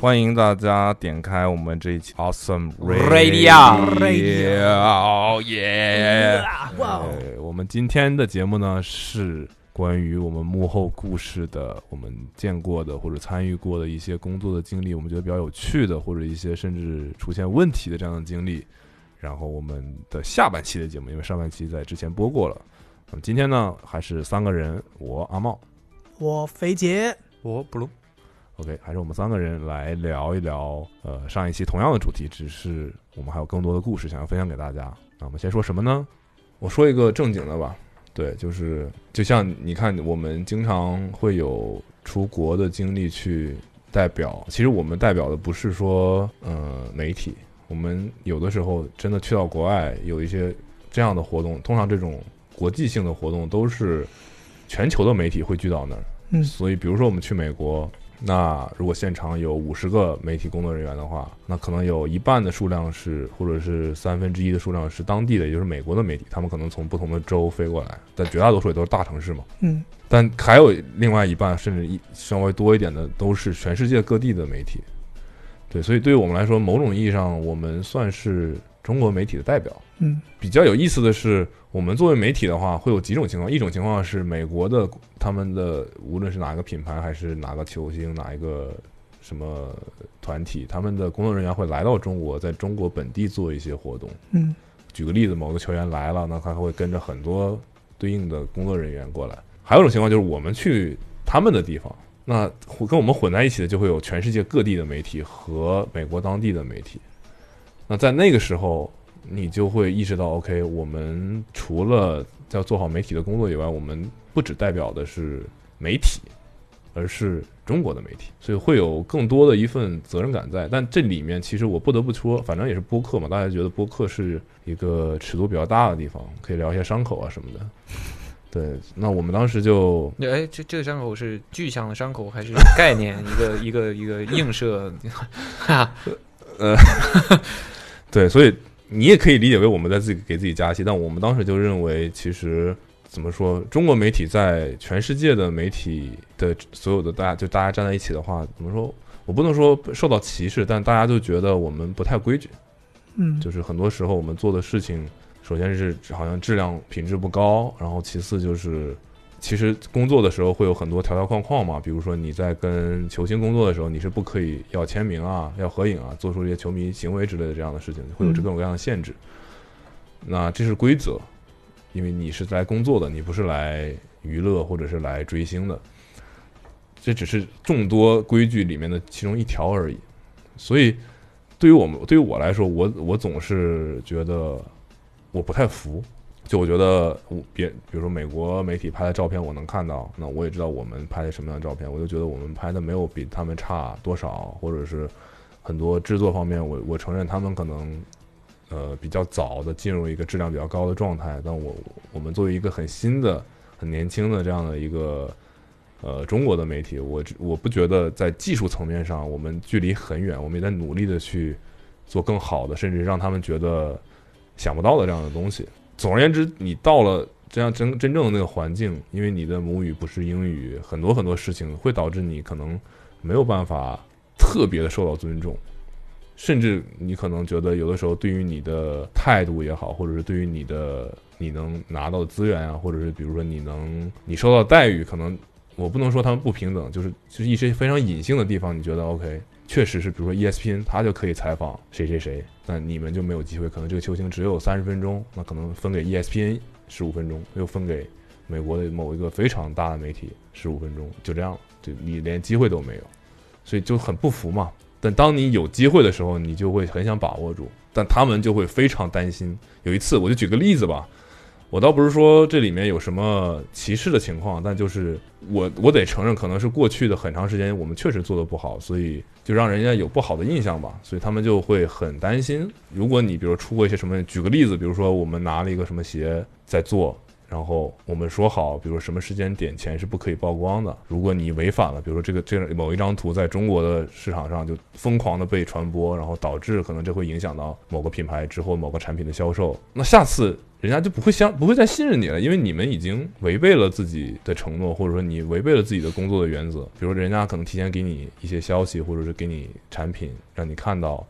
欢迎大家点开我们这一期 Awesome Radio Radio，耶！哇哦呃我们今天的节目呢是关于我们幕后故事的，我们见过的或者参与过的一些工作的经历，我们觉得比较有趣的，或者一些甚至出现问题的这样的经历。然后我们的下半期的节目，因为上半期在之前播过了，那么今天呢还是三个人，我阿茂我肥杰，我不录，，OK，还是我们三个人来聊一聊，呃，上一期同样的主题，只是我们还有更多的故事想要分享给大家。那我们先说什么呢？我说一个正经的吧，对，就是就像你看，我们经常会有出国的经历去代表，其实我们代表的不是说呃媒体，我们有的时候真的去到国外有一些这样的活动，通常这种国际性的活动都是全球的媒体会聚到那儿，嗯所以比如说我们去美国。那如果现场有五十个媒体工作人员的话，那可能有一半的数量是，或者是三分之一的数量是当地的，也就是美国的媒体，他们可能从不同的州飞过来，但绝大多数也都是大城市嘛。嗯但还有另外一半，甚至一稍微多一点的，都是全世界各地的媒体。对，所以对于我们来说，某种意义上，我们算是中国媒体的代表。嗯比较有意思的是，我们作为媒体的话，会有几种情况。一种情况是美国的他们的无论是哪个品牌还是哪个球星哪一个什么团体，他们的工作人员会来到中国，在中国本地做一些活动。嗯举个例子，某个球员来了，那他会跟着很多对应的工作人员过来。还有一种情况就是我们去他们的地方，那跟我们混在一起的就会有全世界各地的媒体和美国当地的媒体。那在那个时候，你就会意识到，OK，我们除了要做好媒体的工作以外，我们不只代表的是媒体，而是中国的媒体，所以会有更多的一份责任感在。但这里面其实我不得不说，反正也是播客嘛，大家觉得播客是一个尺度比较大的地方，可以聊一些伤口啊什么的。对，那我们当时就哎，这这个伤口是具象的伤口还是概念？一个一个一个映射，哈，对，所以你也可以理解为我们在自己给自己加戏，但我们当时就认为，其实怎么说，中国媒体在全世界的媒体的所有的大家就大家站在一起的话，怎么说？我不能说受到歧视，但大家就觉得我们不太规矩，嗯，就是很多时候我们做的事情，首先是好像质量品质不高，然后其次就是。其实工作的时候会有很多条条框框嘛，比如说你在跟球星工作的时候，你是不可以要签名啊、要合影啊、做出一些球迷行为之类的这样的事情，会有这各种各样的限制。那这是规则，因为你是来工作的，你不是来娱乐或者是来追星的，这只是众多规矩里面的其中一条而已。所以，对于我们对于我来说，我我总是觉得我不太服。就我觉得我别，比如说美国媒体拍的照片我能看到，那我也知道我们拍的什么样的照片，我就觉得我们拍的没有比他们差多少，或者是很多制作方面，我我承认他们可能呃比较早的进入一个质量比较高的状态，但我我们作为一个很新的、很年轻的这样的一个呃中国的媒体，我我不觉得在技术层面上我们距离很远，我们也在努力的去做更好的，甚至让他们觉得想不到的这样的东西。总而言之，你到了这样真真正的那个环境，因为你的母语不是英语，很多很多事情会导致你可能没有办法特别的受到尊重，甚至你可能觉得有的时候对于你的态度也好，或者是对于你的你能拿到的资源啊，或者是比如说你能你受到待遇，可能我不能说他们不平等，就是就是一些非常隐性的地方，你觉得 OK，确实是，比如说 ESPN 他就可以采访谁谁谁，但你们就没有机会，可能这个球星只有三十分钟，那可能分给 ESPN 十五分钟，又分给美国的某一个非常大的媒体十五分钟，就这样，就你连机会都没有，所以就很不服嘛。但当你有机会的时候，你就会很想把握住，但他们就会非常担心。有一次，我就举个例子吧，我倒不是说这里面有什么歧视的情况，但就是我我得承认，可能是过去的很长时间我们确实做的不好，所以就让人家有不好的印象吧，所以他们就会很担心。如果你比如出过一些什么，举个例子，比如说我们拿了一个什么鞋在做，然后我们说好，比如说什么时间点前是不可以曝光的。如果你违反了，比如说这个这个某一张图在中国的市场上就疯狂的被传播，然后导致可能这会影响到某个品牌之后某个产品的销售，那下次人家就不会相不会再信任你了，因为你们已经违背了自己的承诺，或者说你违背了自己的工作的原则。比如说人家可能提前给你一些消息，或者是给你产品，让你看到。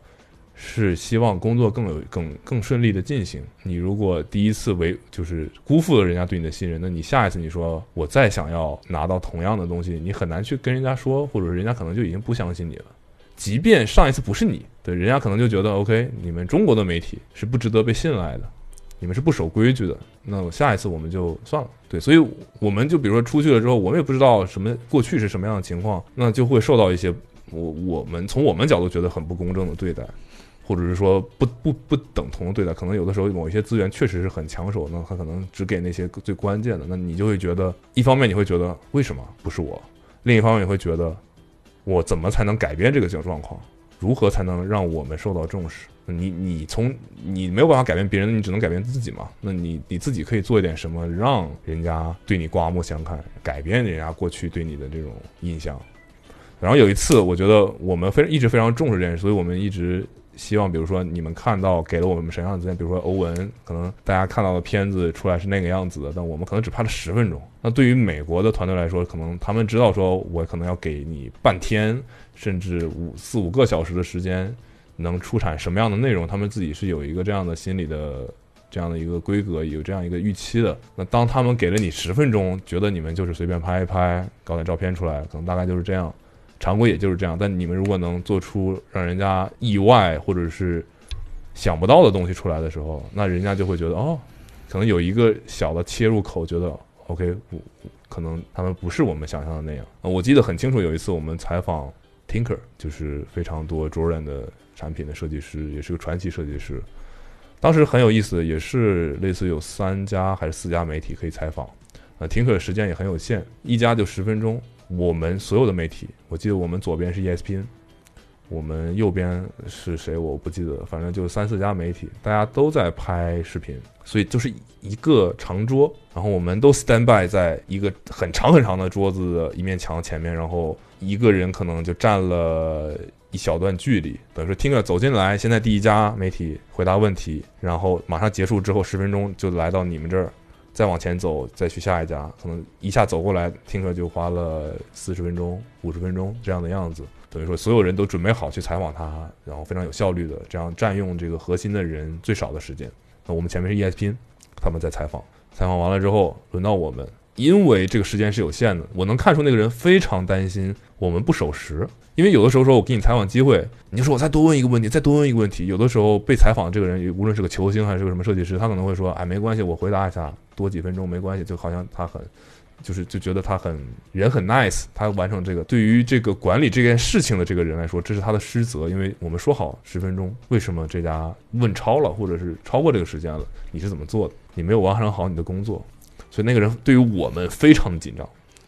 是希望工作更有更更顺利的进行。你如果第一次为就是辜负了人家对你的信任，那你下一次你说我再想要拿到同样的东西，你很难去跟人家说，或者人家可能就已经不相信你了。即便上一次不是你，对人家可能就觉得 OK，你们中国的媒体是不值得被信赖的，你们是不守规矩的。那我下一次我们就算了。对，所以我们就比如说出去了之后，我们也不知道什么过去是什么样的情况，那就会受到一些我我们从我们角度觉得很不公正的对待。或者是说不不不等同对待，可能有的时候某一些资源确实是很抢手，那他可能只给那些最关键的，那你就会觉得，一方面你会觉得为什么不是我，另一方面你会觉得我怎么才能改变这个小状况，如何才能让我们受到重视？你你从你没有办法改变别人，你只能改变自己嘛？那你你自己可以做一点什么，让人家对你刮目相看，改变人家过去对你的这种印象。然后有一次，我觉得我们非一直非常重视这件事，所以我们一直。希望，比如说你们看到给了我们什么样的资源，比如说欧文，可能大家看到的片子出来是那个样子的，但我们可能只拍了十分钟。那对于美国的团队来说，可能他们知道说，我可能要给你半天，甚至五四五个小时的时间，能出产什么样的内容，他们自己是有一个这样的心理的这样的一个规格，有这样一个预期的。那当他们给了你十分钟，觉得你们就是随便拍一拍，搞点照片出来，可能大概就是这样。常规也就是这样，但你们如果能做出让人家意外或者是想不到的东西出来的时候，那人家就会觉得哦，可能有一个小的切入口，觉得 OK，可能他们不是我们想象的那样。我记得很清楚，有一次我们采访 Tinker，就是非常多 Jordan 的产品的设计师，也是个传奇设计师。当时很有意思，也是类似有三家还是四家媒体可以采访，呃，Tinker 的时间也很有限，一家就十分钟。我们所有的媒体，我记得我们左边是 ESPN，我们右边是谁我不记得，反正就三四家媒体，大家都在拍视频，所以就是一个长桌，然后我们都 stand by 在一个很长很长的桌子一面墙前面，然后一个人可能就站了一小段距离，等于说听着走进来，现在第一家媒体回答问题，然后马上结束之后十分钟就来到你们这儿。再往前走，再去下一家，可能一下走过来，听课就花了四十分钟、五十分钟这样的样子。等于说，所有人都准备好去采访他，然后非常有效率的这样占用这个核心的人最少的时间。那我们前面是 ESPN，他们在采访，采访完了之后，轮到我们，因为这个时间是有限的，我能看出那个人非常担心我们不守时。因为有的时候说，我给你采访机会，你就说我再多问一个问题，再多问一个问题。有的时候被采访的这个人，无论是个球星还是个什么设计师，他可能会说，哎，没关系，我回答一下，多几分钟没关系。就好像他很，就是就觉得他很人很 nice，他完成这个。对于这个管理这件事情的这个人来说，这是他的失责，因为我们说好十分钟，为什么这家问超了，或者是超过这个时间了？你是怎么做的？你没有完成好你的工作，所以那个人对于我们非常的紧张，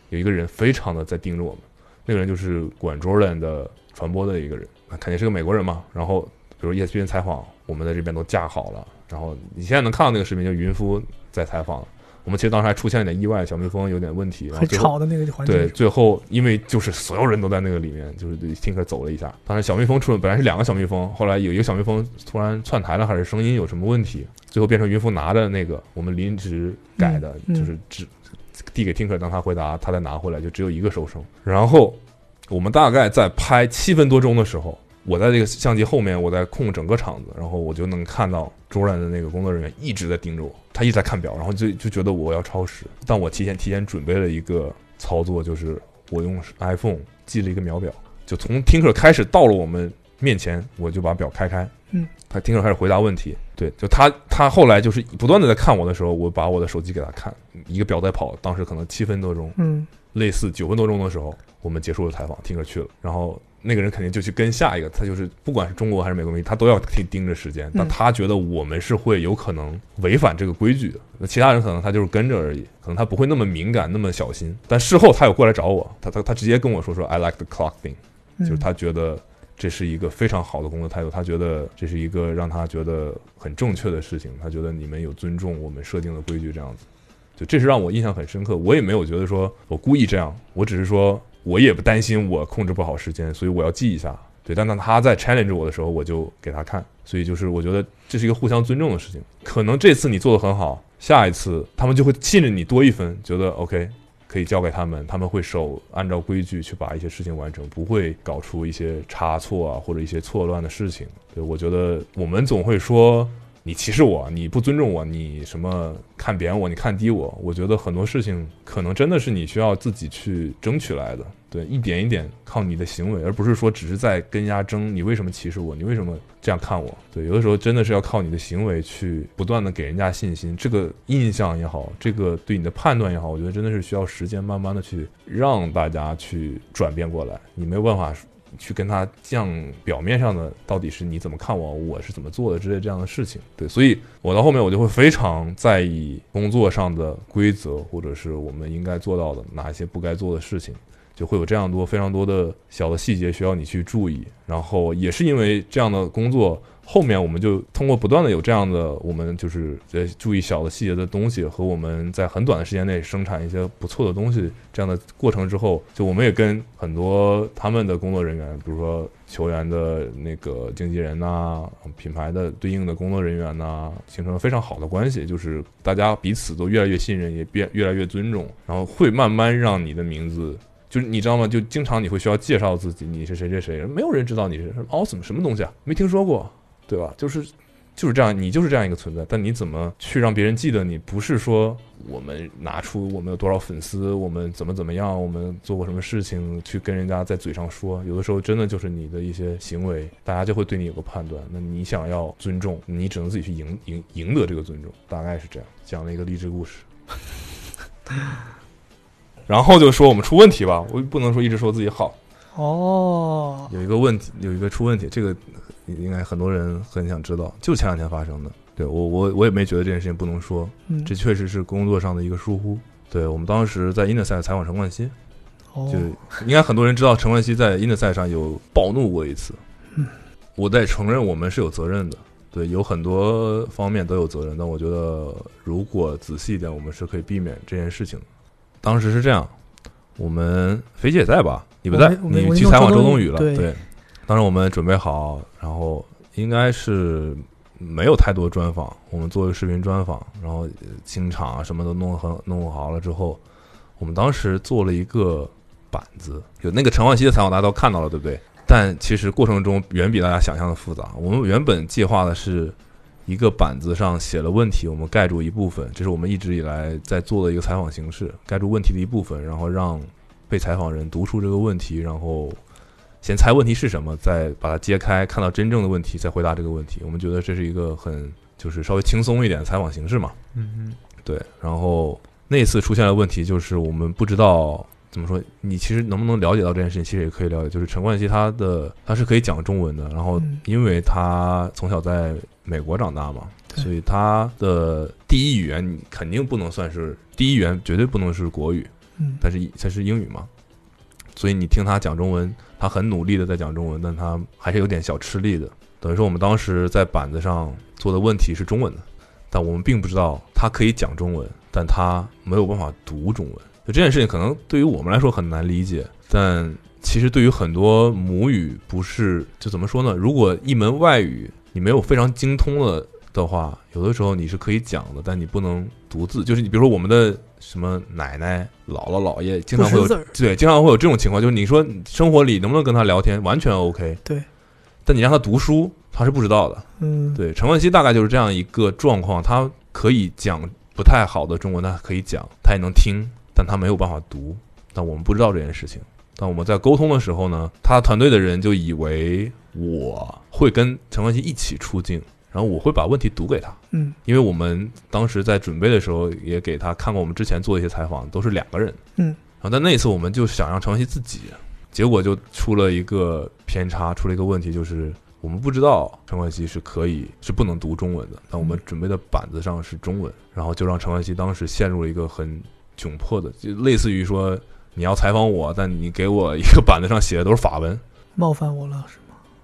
有一个人非常的在盯着我们。那个人就是管 Jordan 的传播的一个人，肯定是个美国人嘛。然后，比如 ESPN 采访，我们在这边都架好了。然后你现在能看到那个视频，就云夫在采访。我们其实当时还出现了点意外，小蜜蜂有点问题，很吵的那个环境。对，最后因为就是所有人都在那个里面，就是对 Tinker 走了一下。当时小蜜蜂出了，本来是两个小蜜蜂，后来有一个小蜜蜂突然窜台了，还是声音有什么问题，最后变成云峰拿着那个我们临时改的，就是只。递给 Tinker，当他回答，他再拿回来，就只有一个收声。然后我们大概在拍七分多钟的时候，我在这个相机后面，我在控整个场子，然后我就能看到卓然的那个工作人员一直在盯着我，他一直在看表，然后就就觉得我要超时。但我提前提前准备了一个操作，就是我用 iPhone 记了一个秒表，就从听课开始到了我们面前，我就把表开开。嗯，他听课开始回答问题。对，就他，他后来就是不断的在看我的时候，我把我的手机给他看，一个表在跑，当时可能七分多钟，嗯，类似九分多钟的时候，我们结束了采访，听课去了，然后那个人肯定就去跟下一个，他就是不管是中国还是美国媒体，他都要盯盯着时间，但他觉得我们是会有可能违反这个规矩的，那其他人可能他就是跟着而已，可能他不会那么敏感，那么小心，但事后他有过来找我，他他他直接跟我说说 I like the clock thing，就是他觉得。这是一个非常好的工作态度，他觉得这是一个让他觉得很正确的事情，他觉得你们有尊重我们设定的规矩这样子。就这是让我印象很深刻。我也没有觉得说我故意这样，我只是说我也不担心我控制不好时间，所以我要记一下。对，但当他在 challenge 我的时候，我就给他看。所以就是我觉得这是一个互相尊重的事情。可能这次你做的很好，下一次他们就会信任你多一分，觉得 OK 可以交给他们，他们会守按照规矩去把一些事情完成，不会搞出一些差错啊或者一些错乱的事情。对我觉得我们总会说。你歧视我，你不尊重我，你什么看扁我，你看低我？我觉得很多事情可能真的是你需要自己去争取来的，对，一点一点靠你的行为，而不是说只是在跟人家争。你为什么歧视我？你为什么这样看我？对，有的时候真的是要靠你的行为去不断的给人家信心，这个印象也好，这个对你的判断也好，我觉得真的是需要时间慢慢的去让大家去转变过来，你没有办法。去跟他讲表面上的到底是你怎么看我，我是怎么做的之类这样的事情，对，所以我到后面我就会非常在意工作上的规则，或者是我们应该做到的哪一些不该做的事情，就会有这样多非常多的小的细节需要你去注意，然后也是因为这样的工作。后面我们就通过不断的有这样的，我们就是在注意小的细节的东西，和我们在很短的时间内生产一些不错的东西这样的过程之后，就我们也跟很多他们的工作人员，比如说球员的那个经纪人呐，品牌的对应的工作人员呐，形成了非常好的关系，就是大家彼此都越来越信任，也变越来越尊重，然后会慢慢让你的名字，就是你知道吗？就经常你会需要介绍自己，你是谁谁谁，没有人知道你是什么 awesome 什么东西啊，没听说过。对吧？就是，就是这样，你就是这样一个存在。但你怎么去让别人记得你？不是说我们拿出我们有多少粉丝，我们怎么怎么样，我们做过什么事情去跟人家在嘴上说。有的时候真的就是你的一些行为，大家就会对你有个判断。那你想要尊重，你只能自己去赢赢赢得这个尊重。大概是这样，讲了一个励志故事。然后就说我们出问题吧，我不能说一直说自己好。哦，有一个问题，有一个出问题，这个。应该很多人很想知道，就前两天发生的。对我，我我也没觉得这件事情不能说，这确实是工作上的一个疏忽。对我们当时在 Inter 赛采访陈冠希，就应该很多人知道陈冠希在 Inter 赛上有暴怒过一次。我在承认我们是有责任的，对，有很多方面都有责任。但我觉得如果仔细一点，我们是可以避免这件事情。当时是这样，我们肥姐在吧？你不在，你去采访周冬雨了，对。当时我们准备好，然后应该是没有太多专访，我们做一个视频专访，然后清场啊什么都弄很弄好了之后，我们当时做了一个板子，有那个陈冠希的采访大家都看到了，对不对？但其实过程中远比大家想象的复杂。我们原本计划的是一个板子上写了问题，我们盖住一部分，这是我们一直以来在做的一个采访形式，盖住问题的一部分，然后让被采访人读出这个问题，然后。先猜问题是什么，再把它揭开，看到真正的问题，再回答这个问题。我们觉得这是一个很就是稍微轻松一点的采访形式嘛。嗯嗯，对。然后那次出现的问题就是我们不知道怎么说，你其实能不能了解到这件事情，其实也可以了解。就是陈冠希他的他是可以讲中文的，然后因为他从小在美国长大嘛，所以他的第一语言肯定不能算是第一语言，绝对不能是国语。嗯，但是他是英语嘛。所以你听他讲中文，他很努力的在讲中文，但他还是有点小吃力的。等于说我们当时在板子上做的问题是中文的，但我们并不知道他可以讲中文，但他没有办法读中文。就这件事情可能对于我们来说很难理解，但其实对于很多母语不是就怎么说呢？如果一门外语你没有非常精通了的话，有的时候你是可以讲的，但你不能读字。就是你比如说我们的。什么奶奶、姥姥、姥爷，经常会有对，经常会有这种情况，就是你说生活里能不能跟他聊天，完全 OK。对，但你让他读书，他是不知道的。嗯，对，陈冠希大概就是这样一个状况，他可以讲不太好的中文，他可以讲，他也能听，但他没有办法读。但我们不知道这件事情。但我们在沟通的时候呢，他团队的人就以为我会跟陈冠希一起出镜。然后我会把问题读给他，嗯，因为我们当时在准备的时候也给他看过我们之前做的一些采访，都是两个人，嗯，然后但那一次我们就想让陈冠希自己，结果就出了一个偏差，出了一个问题，就是我们不知道陈冠希是可以是不能读中文的，但我们准备的板子上是中文，然后就让陈冠希当时陷入了一个很窘迫的，就类似于说你要采访我，但你给我一个板子上写的都是法文，冒犯我了是。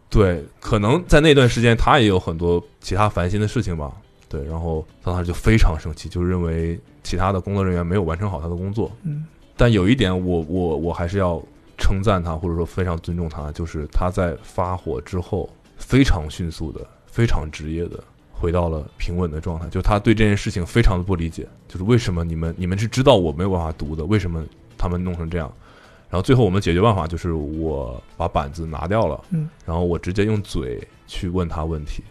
对，可能在那段时间他也有很多其他烦心的事情吧。对，然后他当时就非常生气，就认为其他的工作人员没有完成好他的工作。嗯但有一点我，我我还是要称赞他，或者说非常尊重他，就是他在发火之后非常迅速的、非常职业的回到了平稳的状态。就他对这件事情非常的不理解，就是为什么你们你们是知道我没有办法读的，为什么他们弄成这样？然后最后我们解决办法就是我把板子拿掉了，嗯，然后我直接用嘴去问他问题。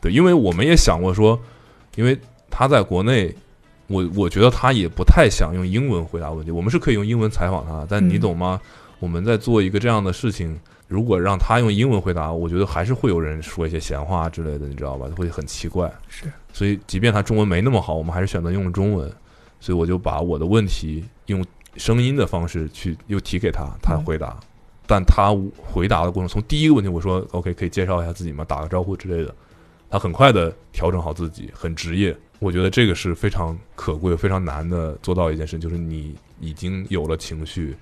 对，因为我们也想过说，因为他在国内，我我觉得他也不太想用英文回答问题。我们是可以用英文采访他，但你嗯懂吗？我们在做一个这样的事情，如果让他用英文回答，我觉得还是会有人说一些闲话之类的，你知道吧？会很奇怪。是所以，即便他中文没那么好，我们还是选择用中文。所以我就把我的问题用声音的方式去又提给他，他嗯回答。但他回答的过程，从第一个问题我说 OK，可以介绍一下自己吗？打个招呼之类的。他很快的调整好自己，很职业。我觉得这个是非常可贵、非常难的做到一件事，就是你已经有了情绪，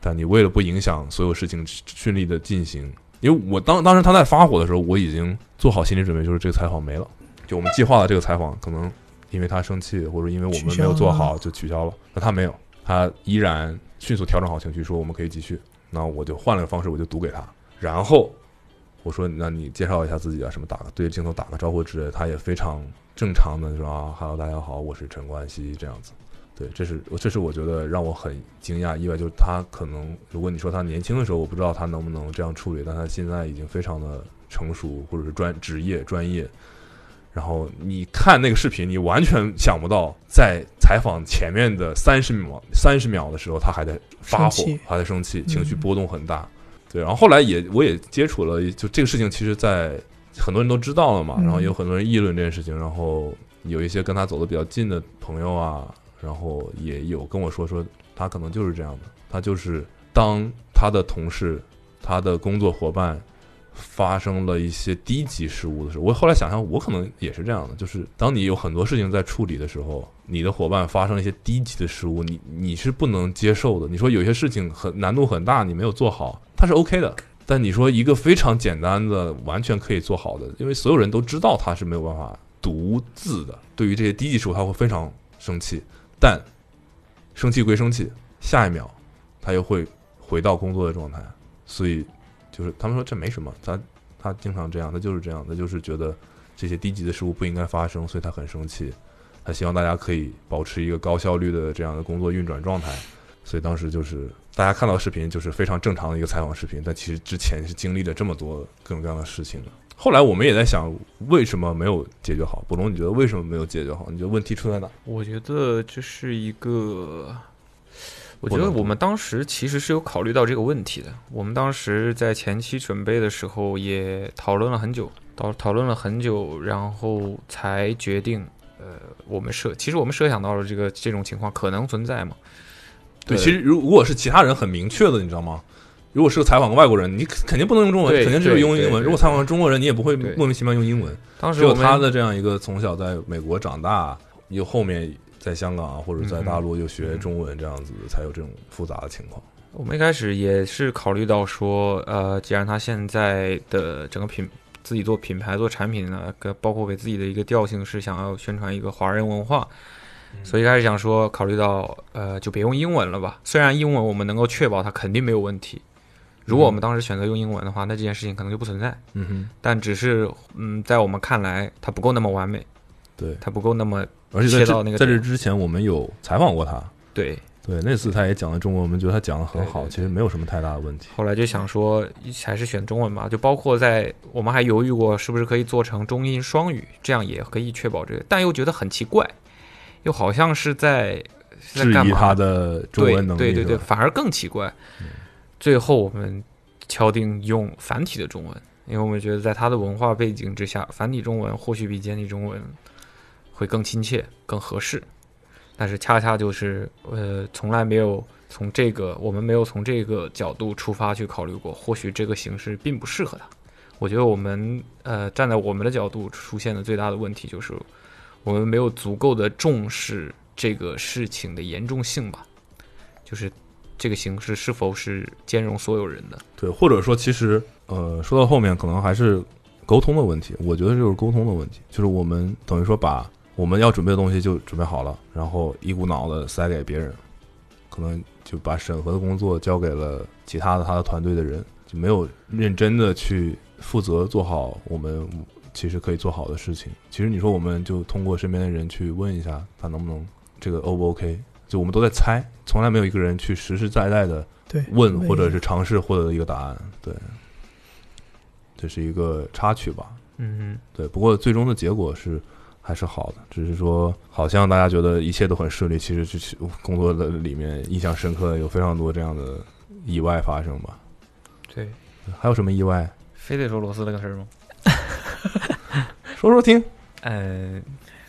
但你为了不影响所有事情顺利的进行，因为我当当时他在发火的时候，我已经做好心理准备，就是这个采访没了，就我们计划的这个采访可能因为他生气，或者因为我们没有做好就取消了。那他没有，他依然迅速调整好情绪，说我们可以继续。那我就换了个方式，我就读给他，然后我说：“那你介绍一下自己啊，什么打个对着镜头打个招呼之类的。”他也非常正常的说：“ 啊，Hello，大家好，我是陈冠希。”这样子，对，这是这是我觉得让我很惊讶、意外，就是他可能，如果你说他年轻的时候，我不知道他能不能这样处理，但他现在已经非常的成熟，或者是专职业专业。然后你看那个视频，你完全想不到，在采访前面的三十秒、三十秒的时候，他还在发火，还在生气，情绪嗯波动很大。对，然后后来也我也接触了，就这个事情，其实，在很多人都知道了嘛，嗯然后有很多人议论这件事情，然后有一些跟他走的比较近的朋友啊，然后也有跟我说说，他可能就是这样的，他就是当他的同事、他的工作伙伴发生了一些低级失误的时候，我后来想想，我可能也是这样的，就是当你有很多事情在处理的时候，你的伙伴发生了一些低级的失误，你你是不能接受的。你说有些事情很难度很大，你没有做好，它是 OK 的。但你说一个非常简单的、完全可以做好的，因为所有人都知道他是没有办法独自的。对于这些低级失误，他会非常生气，但生气归生气，下一秒他又会回到工作的状态。所以就是他们说这没什么，他他经常这样，他就是这样，他就是觉得这些低级的事物不应该发生，所以他很生气。他希望大家可以保持一个高效率的这样的工作运转状态。所以当时就是大家看到视频，就是非常正常的一个采访视频，但其实之前是经历了这么多各种各样的事情的。后来我们也在想，为什么没有解决好？卜龙，你觉得为什么没有解决好？你觉得问题出在哪？我觉得这是一个，我觉得我们当时其实是有考虑到这个问题的。我们当时在前期准备的时候也讨论了很久，讨讨论了很久，然后才决定，呃，我们设其实我们设想到了这个这种情况可能存在嘛。对，其实如如果是其他人很明确的，你知道吗？如果是个采访个外国人，你肯肯定不能用中文，肯定是用英文。如果采访个中国人，你也不会莫名其妙用英文。当时只有他的这样一个从小在美国长大，又后面在香港啊或者在大陆又学中文这样子，才有这种复杂的情况。我们一开始也是考虑到说，呃，既然他现在的整个品自己做品牌做产品呢，跟包括给自己的一个调性是想要宣传一个华人文化，所以一开始想说考虑到，呃，就别用英文了吧。虽然英文我们能够确保它肯定没有问题，如果我们当时选择用英文的话，那这件事情可能就不存在。嗯哼，但只是，嗯，在我们看来，它不够那么完美，对。他不够那么而且在切到那在这之前，我们有采访过他，对。对，那次他也讲了中文，我们觉得他讲的很好，对对对其实没有什么太大的问题。后来就想说，还是选中文吧。就包括在我们还犹豫过，是不是可以做成中英双语，这样也可以确保这个。但又觉得很奇怪，又好像是在质干嘛疑他的中文能力，对对对对，反而更奇怪。最后我们敲定用繁体的中文，因为我们觉得在他的文化背景之下，繁体中文或许比简体中文会更亲切、更合适。但是恰恰就是呃，从来没有从这个我们没有从这个角度出发去考虑过，或许这个形式并不适合他。我觉得我们呃站在我们的角度出现的最大的问题就是，我们没有足够的重视这个事情的严重性吧，就是这个形式是否是兼容所有人的。对，或者说其实呃，说到后面可能还是沟通的问题，我觉得就是沟通的问题，就是我们等于说把我们要准备的东西就准备好了，然后一股脑的塞给别人，可能就把审核的工作交给了其他的他的团队的人，就没有认真的去负责做好我们其实可以做好的事情。其实你说我们就通过身边的人去问一下他能不能这个 O 不 OK，就我们都在猜，从来没有一个人去实实在在的，问或者是尝试获得一个答案。对，这是一个插曲吧。嗯对，不过最终的结果是还是好的，只是说好像大家觉得一切都很顺利，其实就是工作的里面印象深刻的有非常多这样的意外发生吧。对，还有什么意外？非得说罗斯那个事儿吗？说说听。嗯，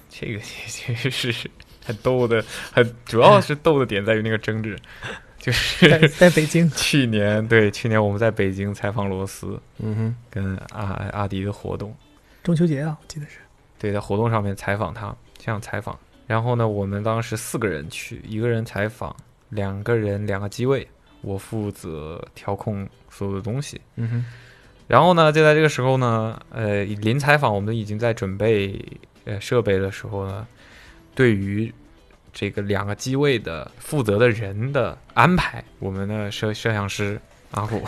这个其实是很逗的，很主要是逗的点在于那个争执，就是在在北京，去年对去年我们在北京采访罗斯嗯哼，跟阿阿迪的活动，中秋节啊，我记得是。对，在活动上面采访他，这样采访。然后呢，我们当时四个人去，一个人采访，两个人两个机位，我负责调控所有的东西。嗯哼，然后呢，就在这个时候呢，呃，临采访我们已经在准备呃设备的时候呢，对于这个两个机位的负责的人的安排，我们的摄摄像师阿虎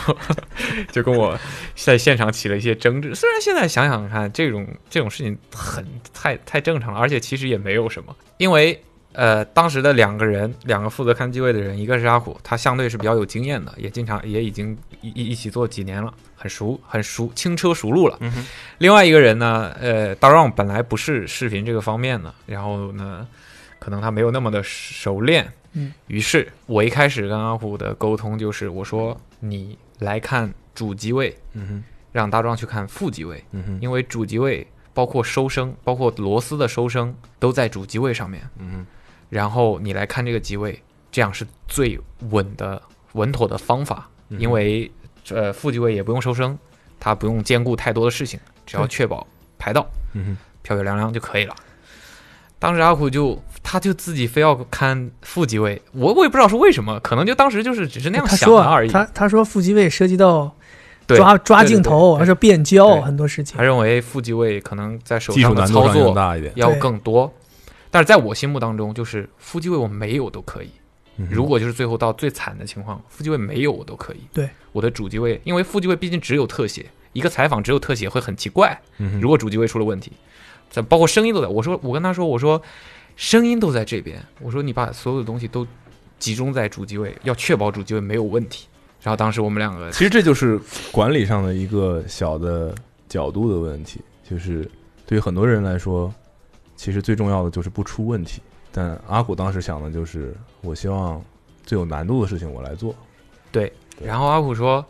就跟我在现场起了一些争执。虽然现在想想看，这种这种事情很太太正常了，而且其实也没有什么，因为。呃，当时的两个人，两个负责看机位的人，一个是阿虎，他相对是比较有经验的，也经常也已经一一一起做几年了，很熟很熟，轻车熟路了。嗯哼，另外一个人呢，呃，大让本来不是视频这个方面的，然后呢，可能他没有那么的熟练。嗯，于是我一开始跟阿虎的沟通就是，我说你来看主机位，嗯哼，让大壮去看副机位，嗯哼，因为主机位包括收声，包括螺丝的收声都在主机位上面。嗯哼，然后你来看这个机位，这样是最稳的、稳妥的方法，嗯因为呃副机位也不用收声，它不用兼顾太多的事情，只要确保排到嗯哼，漂漂亮亮就可以了。当时阿虎就他就自己非要看副机位，我我也不知道是为什么，可能就当时就是只是那样想的而已。他他说副机位涉及到抓抓镜头，对还是变焦很多事情他。认为副机位可能在手技术上的操作大一点。要更多，但是在我心目当中，就是副机位我没有都可以。嗯如果就是最后到最惨的情况，副机位没有我都可以。对，我的主机位，因为副机位毕竟只有特写，一个采访只有特写会很奇怪。嗯如果主机位出了问题，在包括声音都在，我说我跟他说，我说声音都在这边，我说你把所有的东西都集中在主机位，要确保主机位没有问题。然后当时我们两个其实这就是管理上的一个小的角度的问题，就是对于很多人来说，其实最重要的就是不出问题。但阿虎当时想的就是，我希望最有难度的事情我来做。对然后阿虎说，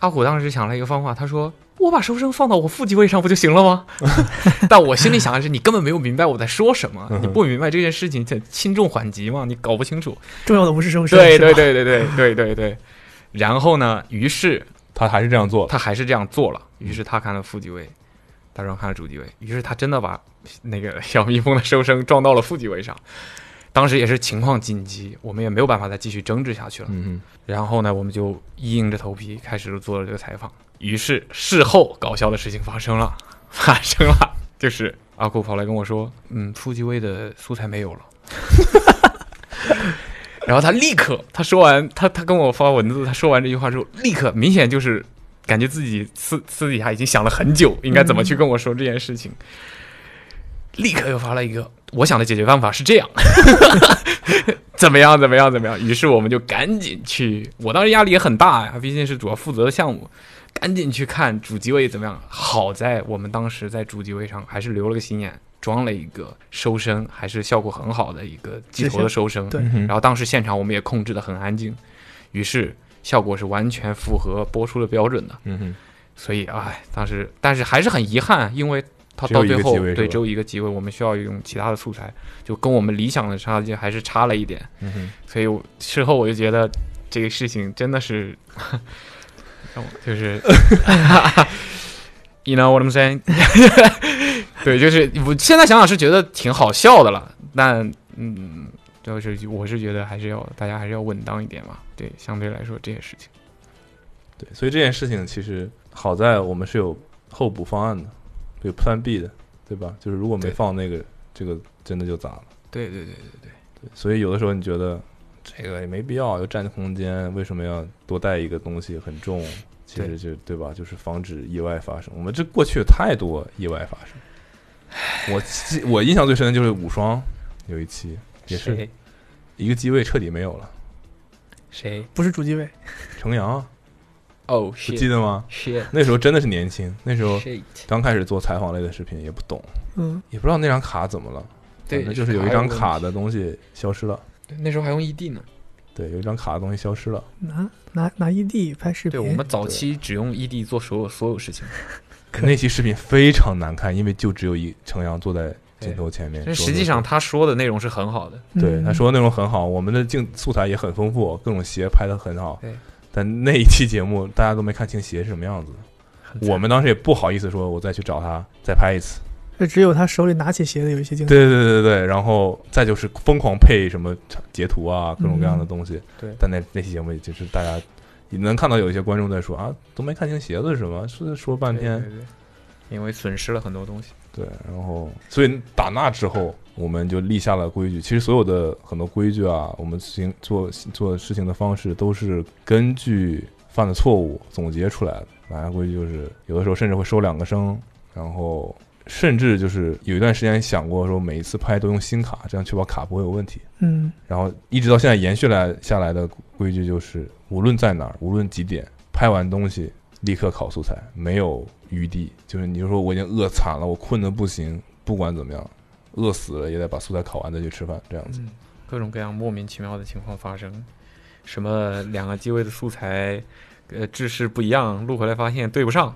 阿虎当时想了一个方法，他说：“我把收声放到我副机位上不就行了吗？” 但我心里想的是，你根本没有明白我在说什么，你不明白这件事情这轻重缓急嘛，你搞不清楚。重要的不是收声，对对对对对对对对。然后呢，于是他还是这样做了。他还是这样做了，于是他看了副机位，大壮看了主机位，于是他真的把那个 小蜜蜂的收声撞到了副机位上。当时也是情况紧急，我们也没有办法再继续争执下去了。嗯然后呢，我们就硬着头皮开始做了这个采访。于是事后搞笑的事情发生了，发生了，就是阿酷跑来跟我说：“嗯，副机位的素材没有了。”然后他立刻，他说完，他他跟我发文字，他说完这句话之后，立刻明显就是感觉自己私私底下已经想了很久，应该怎么去跟我说这件事情。立刻又发了一个，我想的解决方法是这样，怎么样，怎么样，怎么样？于是我们就赶紧去，我当时压力也很大呀，毕竟是主要负责的项目，赶紧去看主机位怎么样。好在我们当时在主机位上还是留了个心眼，装了一个收声，还是效果很好的一个机头的收声。对，然后当时现场我们也控制的很安静，于是效果是完全符合播出的标准的。嗯哼，所以，哎，当时但是还是很遗憾，因为它只有一个到最后对只有一个机会，我们需要用其他的素材，就跟我们理想的差距还是差了一点。嗯哼，所以我事后我就觉得这个事情真的是，让 我就是，you know what I'm saying？对，就是我现在想想是觉得挺好笑的了，但嗯，就是我是觉得还是要大家还是要稳当一点嘛。对，相对来说这些事情，对，所以这件事情其实好在我们是有候补方案的，有 Plan B 的，对吧？就是如果没放那个，这个真的就砸了。对对对对对，所以有的时候你觉得这个也没必要，又占空间，为什么要多带一个东西很重？其实就对吧？就是防止意外发生。我们这过去有太多意外发生。我记我印象最深的就是五双有一期也是一个机位彻底没有了，谁？不是主机位，程阳啊哦，不记得吗？shit 那时候真的是年轻，那时候刚开始做采访类的视频，也不懂，嗯，也不知道那张卡怎么了，对反正就是有一张卡的东西消失了。对那时候还用 ED 呢。对，有一张卡的东西消失了。拿拿拿 ED 拍视频，对我们早期只用 ED 做所有所有事情，那期视频非常难看，因为就只有一程阳坐在镜头前面。实际上他说的内容是很好的。嗯对他说的内容很好，我们的镜素材也很丰富，各种鞋拍的很好对。但那一期节目大家都没看清鞋是什么样子，我们当时也不好意思说，我再去找他再拍一次。这只有他手里拿起鞋的有一些镜头，对对对对对，然后再就是疯狂配什么截图啊，各种各样的东西。对但那那期节目也就是大家你能看到有一些观众在说啊，都没看清鞋子是什么，是说半天。对对对因为损失了很多东西。对，然后所以打那之后，我们就立下了规矩。其实所有的很多规矩啊，我们行做做事情的方式都是根据犯的错误总结出来的。打下规矩就是有的时候甚至会收两个声，然后甚至就是有一段时间想过说每一次拍都用新卡，这样确保卡不会有问题。嗯，然后一直到现在延续来下来的规矩就是，无论在哪儿，无论几点，拍完东西立刻拷素材，没有余地。就是你就说我已经饿惨了，我困得不行，不管怎么样，饿死了也得把素材拷完再去吃饭，这样子。嗯，各种各样莫名其妙的情况发生，什么两个机位的素材。呃，制式不一样，录回来发现对不上。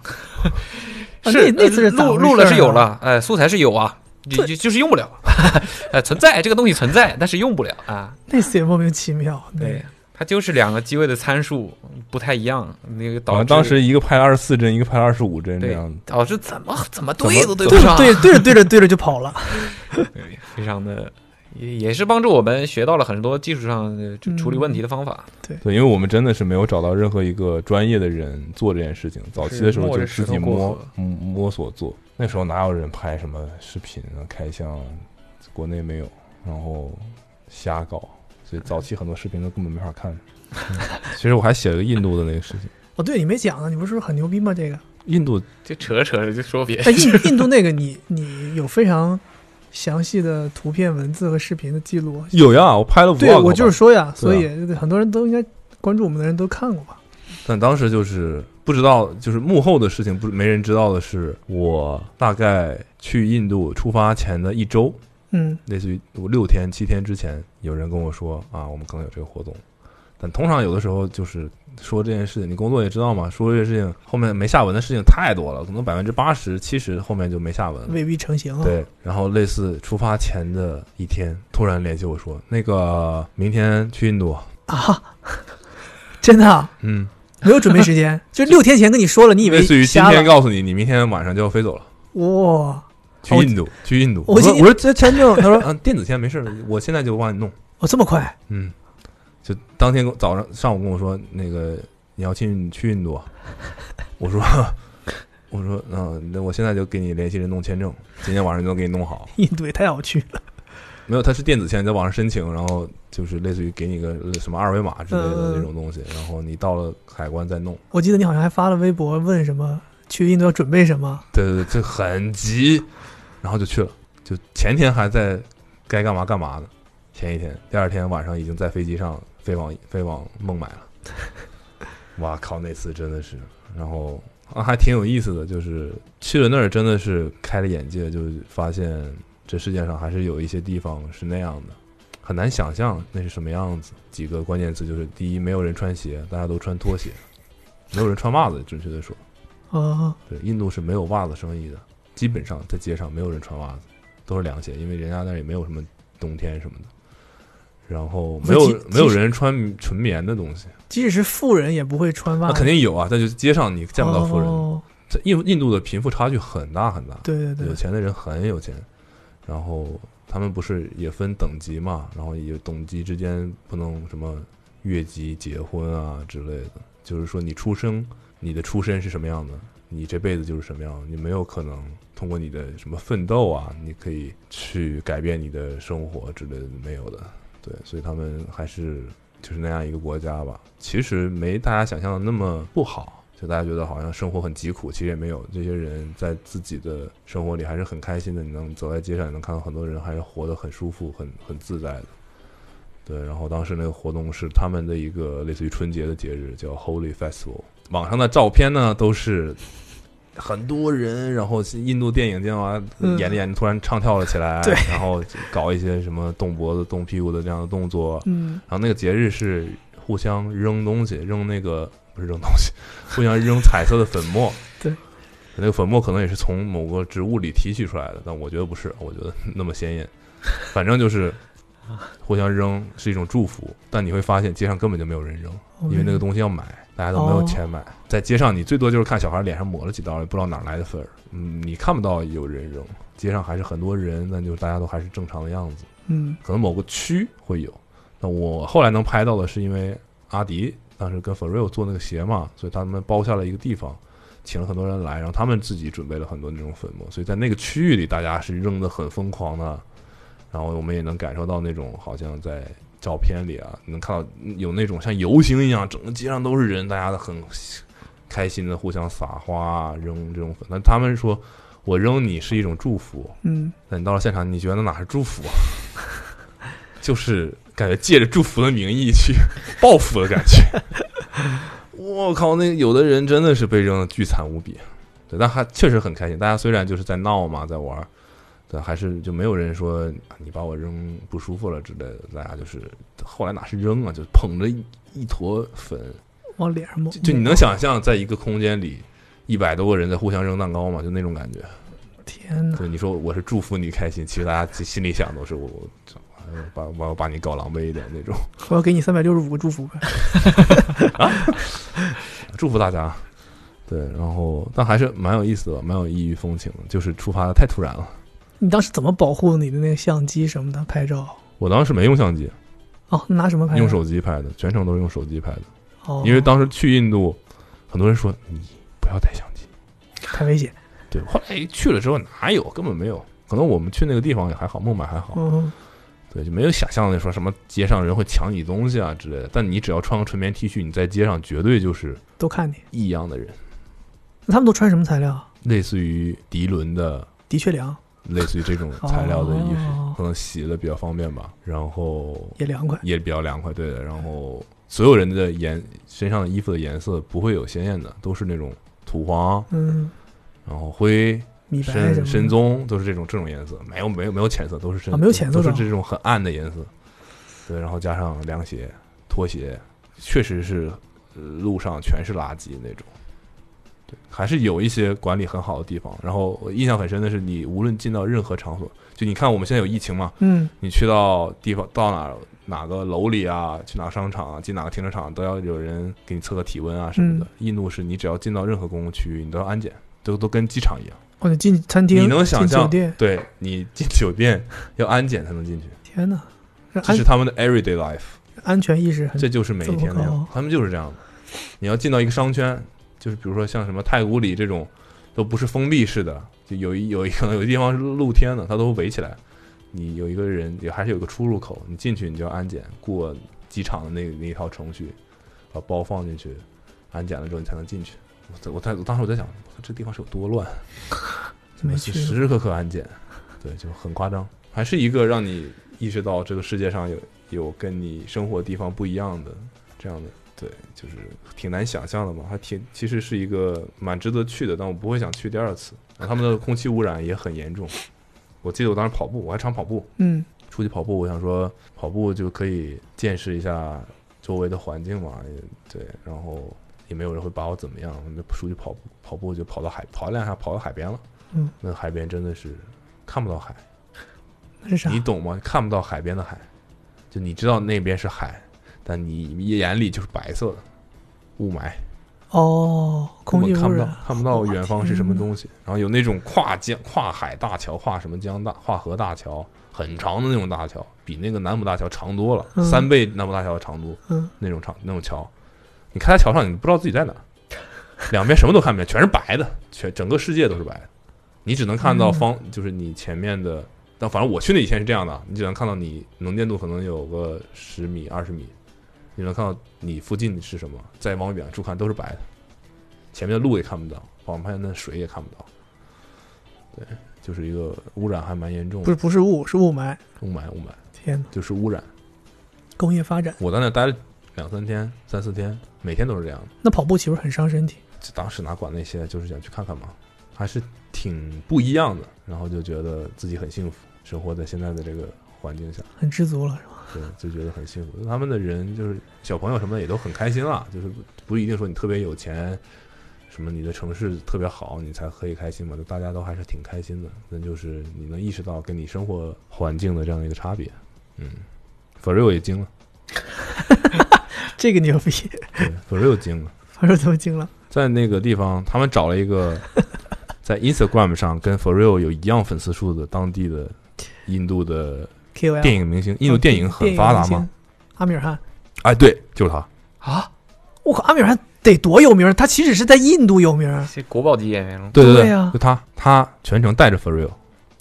那那次是咋录录了是有了，哎，素材是有啊，就就就是用不了，哎，存在这个东西存在，但是用不了啊。那次也莫名其妙，对，它就是两个机位的参数不太一样，那个导致当时一个拍了二十四帧，一个拍了二十五帧这样子。导致怎么怎么对都对不上，对对着对着对着就跑了，对非常的也也是帮助我们学到了很多技术上的就处理问题的方法。对，因为我们真的是没有找到任何一个专业的人做这件事情。早期的时候就自己摸摸索做，那时候哪有人拍什么视频啊、开箱啊，国内没有，然后瞎搞，所以早期很多视频都根本没法看。嗯其实我还写了个印度的那个事情，哦，对你没讲呢，你不是说很牛逼吗？这个，印度就扯着扯着就说别但印印度那个你你有非常详细的图片、文字和视频的记录，有呀，我拍了对我就是说呀，所对以很多人都应该关注我们的人都看过吧？但当时就是不知道，就是幕后的事情不没人知道的是，我大概去印度出发前的一周，嗯类似于我六天七天之前，有人跟我说啊，我们可能有这个活动。但通常有的时候就是说这件事情，你工作也知道嘛，说这件事情后面没下文的事情太多了，可能百分之八十、七十后面就没下文了。未必成型啊。对，然后类似出发前的一天，突然联系我说，那个明天去印度，啊，真的啊嗯，没有准备时间，就六天前跟你说了，你以为 类似于今？天告诉你，你明天晚上就要飞走了。哇，去印度，去印度。我说我说这签证，他说啊，电子签没事，我现在就帮你弄。哦，这么快？嗯，就当天早上上午跟我说，那个你要去去印度啊，我说我说嗯，那我现在就给你联系人弄签证，今天晚上就能给你弄好。印度也太好去了。没有，它是电子签，在网上申请，然后就是类似于给你个什么二维码之类的那种东西，然后你到了海关再弄。我记得你好像还发了微博问什么去印度要准备什么。对对对，这很急，然后就去了，就前天还在该干嘛干嘛的，前一天，第二天晚上已经在飞机上飞往飞往孟买了。哇靠，那次真的是，然后啊还挺有意思的，就是去了那儿真的是开了眼界，就是发现这世界上还是有一些地方是那样的，很难想象那是什么样子。几个关键词就是：第一，没有人穿鞋，大家都穿拖鞋；没有人穿袜子，准确的说。啊，对，印度是没有袜子生意的，基本上在街上没有人穿袜子，都是凉鞋，因为人家那儿也没有什么冬天什么的。然后没有没有人穿纯棉的东西，即使是富人也不会穿袜子那。肯定有啊，但就是街上你见不到富人。哦、在印印度的贫富差距很大很大，对对对有，钱的人很有钱，然后他们不是也分等级嘛，然后也等级之间不能什么越级结婚啊之类的，就是说你出生你的出身是什么样的，你这辈子就是什么样，你没有可能通过你的什么奋斗啊，你可以去改变你的生活之类的，没有的。对，所以他们还是就是那样一个国家吧。其实没大家想象的那么不好，就大家觉得好像生活很疾苦，其实也没有。这些人在自己的生活里还是很开心的。你能走在街上，也能看到很多人还是活得很舒服、很很自在的。对，然后当时那个活动是他们的一个类似于春节的节日，叫 Holy Festival。网上的照片呢都是很多人，然后印度电影这样啊，嗯演着演着突然唱跳了起来，对然后搞一些什么动脖子、动屁股的这样的动作。嗯然后那个节日是互相扔东西，扔那个不是扔东西，互相扔彩色的粉末。对，那个粉末可能也是从某个植物里提取出来的，但我觉得不是，我觉得那么鲜艳。反正就是 互相扔是一种祝福，但你会发现街上根本就没有人扔，因为那个东西要买，大家都没有钱买。在街上，你最多就是看小孩脸上抹了几道，也不知道哪来的粉儿，嗯，你看不到有人扔。街上还是很多人，那就大家都还是正常的样子。嗯可能某个区会有。那我后来能拍到的是因为阿迪当时跟 f o r e a l 做那个鞋嘛，所以他们包下了一个地方，请了很多人来，然后他们自己准备了很多那种粉末，所以在那个区域里大家是扔的很疯狂的，然后我们也能感受到那种好像在照片里啊，能看到有那种像游行一样，整个街上都是人，大家都很开心的互相撒花扔这种粉。但他们说我扔你是一种祝福，嗯那你到了现场，你觉得哪是祝福啊？就是感觉借着祝福的名义去报复的感觉。我靠，那有的人真的是被扔的巨惨无比。对，但还确实很开心。大家虽然就是在闹嘛，在玩儿，对，还是就没有人说啊你把我扔不舒服了之类的。大家就是后来哪是扔啊，就捧着一一坨粉，往脸上抹，就就你能想象，在一个空间里，一百多个人在互相扔蛋糕吗，就那种感觉。天哪，对，你说我是祝福你开心，其实大家心里想都是我把我要把你搞狼狈一点那种，我要给你三百六十五个祝福呗。祝福大家。对，然后但还是蛮有意思的，蛮有异域风情的，就是出发的太突然了。你当时怎么保护你的那个相机什么的拍照？我当时没用相机，哦，拿什么拍？用手机拍的，全程都是用手机拍的。哦，因为当时去印度，很多人说你不要带相机。太危险。对，后来去了之后哪有，根本没有。可能我们去那个地方也还好，孟买还好。嗯，对，就没有想象的说什么街上人会抢你东西啊之类的。但你只要穿个纯棉 T 恤，你在街上绝对就是都看你。异样的人，那他们都穿什么材料？类似于涤纶的，的确凉，类似于这种材料的衣服，哦可能洗的比较方便吧。然后也凉快。也比较凉快，对的。然后所有人的颜身上的衣服的颜色不会有鲜艳的，都是那种土黄，嗯，然后灰、米白深深棕，都是这种这种颜色，没有没有没有浅色，都是深啊没有浅色都是这种很暗的颜色。对，然后加上凉鞋、拖鞋，确实是、呃路上全是垃圾那种。对，还是有一些管理很好的地方。然后我印象很深的是，你无论进到任何场所，就你看我们现在有疫情嘛，嗯，你去到地方到哪儿哪个楼里啊，去哪个商场啊，进哪个停车场都要有人给你测个体温啊什么的。印度是你只要进到任何公共区域，你都要安检，都都跟机场一样。或者进餐厅，你能想象对你进酒店要安检才能进去，天哪，这是他们的 everyday life，安全意识很这就是每一天的他们就是这样的。你要进到一个商圈，就是比如说像什么太古里这种，都不是封闭式的，就有一有一可能有的地方是露天的，它都围起来。你有一个人也还是有个出入口，你进去你就要安检，过机场的那那一套程序，把包放进去，安检了之后你才能进去。我我在我当时我在想，这地方是有多乱，没去时时刻刻安检，对，就很夸张。还是一个让你意识到这个世界上有有跟你生活的地方不一样的这样的，对，就是挺难想象的嘛。还挺其实是一个蛮值得去的，但我不会想去第二次。然后他们的空气污染也很严重。我记得我当时跑步，我还常跑步，嗯出去跑步，我想说跑步就可以见识一下周围的环境嘛，也对，然后也没有人会把我怎么样，我就出去跑步，跑步就跑到海，跑两下跑到海边了，嗯，那海边真的是看不到海，那是啥？你懂吗？看不到海边的海，就你知道那边是海，但你眼里就是白色的雾霾，哦，空气污根本看不到，看不到远方是什么。东西。然后有那种跨江、跨海大桥、跨什么江大、跨河大桥，很长的那种大桥，比那个南浦大桥长多了，嗯三倍南浦大桥的长度嗯，那种长那种桥。你开在桥上，你不知道自己在哪儿，两边什么都看不见，全是白的，全整个世界都是白的，你只能看到嗯方，就是你前面的。但反正我去那以前是这样的，你只能看到你能见度可能有个十米、二十米，你能看到你附近是什么，再往远处看都是白的，前面的路也看不到，旁边的水也看不到。对，就是一个污染还蛮严重的，不是不是雾，是雾霾。雾霾，雾霾天哪，就是污染。工业发展，我在那待了两三天、三四天，每天都是这样的。那跑步岂不是很伤身体？就当时哪管那些，就是想去看看嘛，还是挺不一样的。然后就觉得自己很幸福，生活在现在的这个环境下，很知足了，是吧？对，就觉得很幸福。他们的人就是小朋友什么的也都很开心了，就是不一定说你特别有钱，什么你的城市特别好，你才可以开心嘛。就大家都还是挺开心的。那就是你能意识到跟你生活环境的这样一个差别。嗯 f o r e a 也惊了，这个牛逼，对 f o r e a 惊了。发说都惊了。在那个地方，他们找了一个 在 Instagram 上跟 For Real 有一样粉丝数的当地的 印度的 KOL 电影明星。印度电影很发达吗？？阿米尔汗哎，对，就是他。啊，我靠，阿米尔汗得多有名儿？他其实是在印度有名国宝级演员了。对对对呀就他，他全程带着 For Real，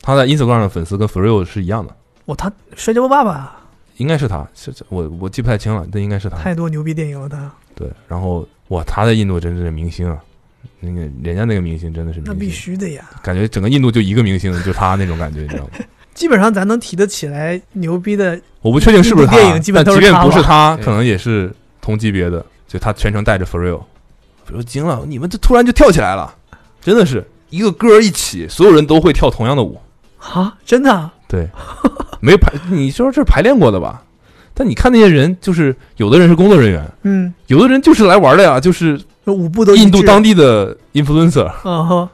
他在 Instagram 的粉丝跟 For Real 是一样的，哇他摔跤吧爸爸应该是他，我我记不太清了，但应该是他。太多牛逼电影了，他对，然后哇，他在印度真是明星啊，那个人家那个明星真的是明星，那必须的呀。感觉整个印度就一个明星，就他那种感觉，你知道吗？基本上咱能提得起来牛逼的，我不确定是不是他，电影基本但即便都是他吧不是他，可能也是同级别的。就他全程带着 For Real，For Real 惊了，你们这突然就跳起来了，真的是一个歌一起，所有人都会跳同样的舞。啊，真的啊对，没排，你说这是排练过的吧？但你看那些人，就是有的人是工作人员，嗯，有的人就是来玩的呀，就是舞步都印度当地的 influencer，啊哈，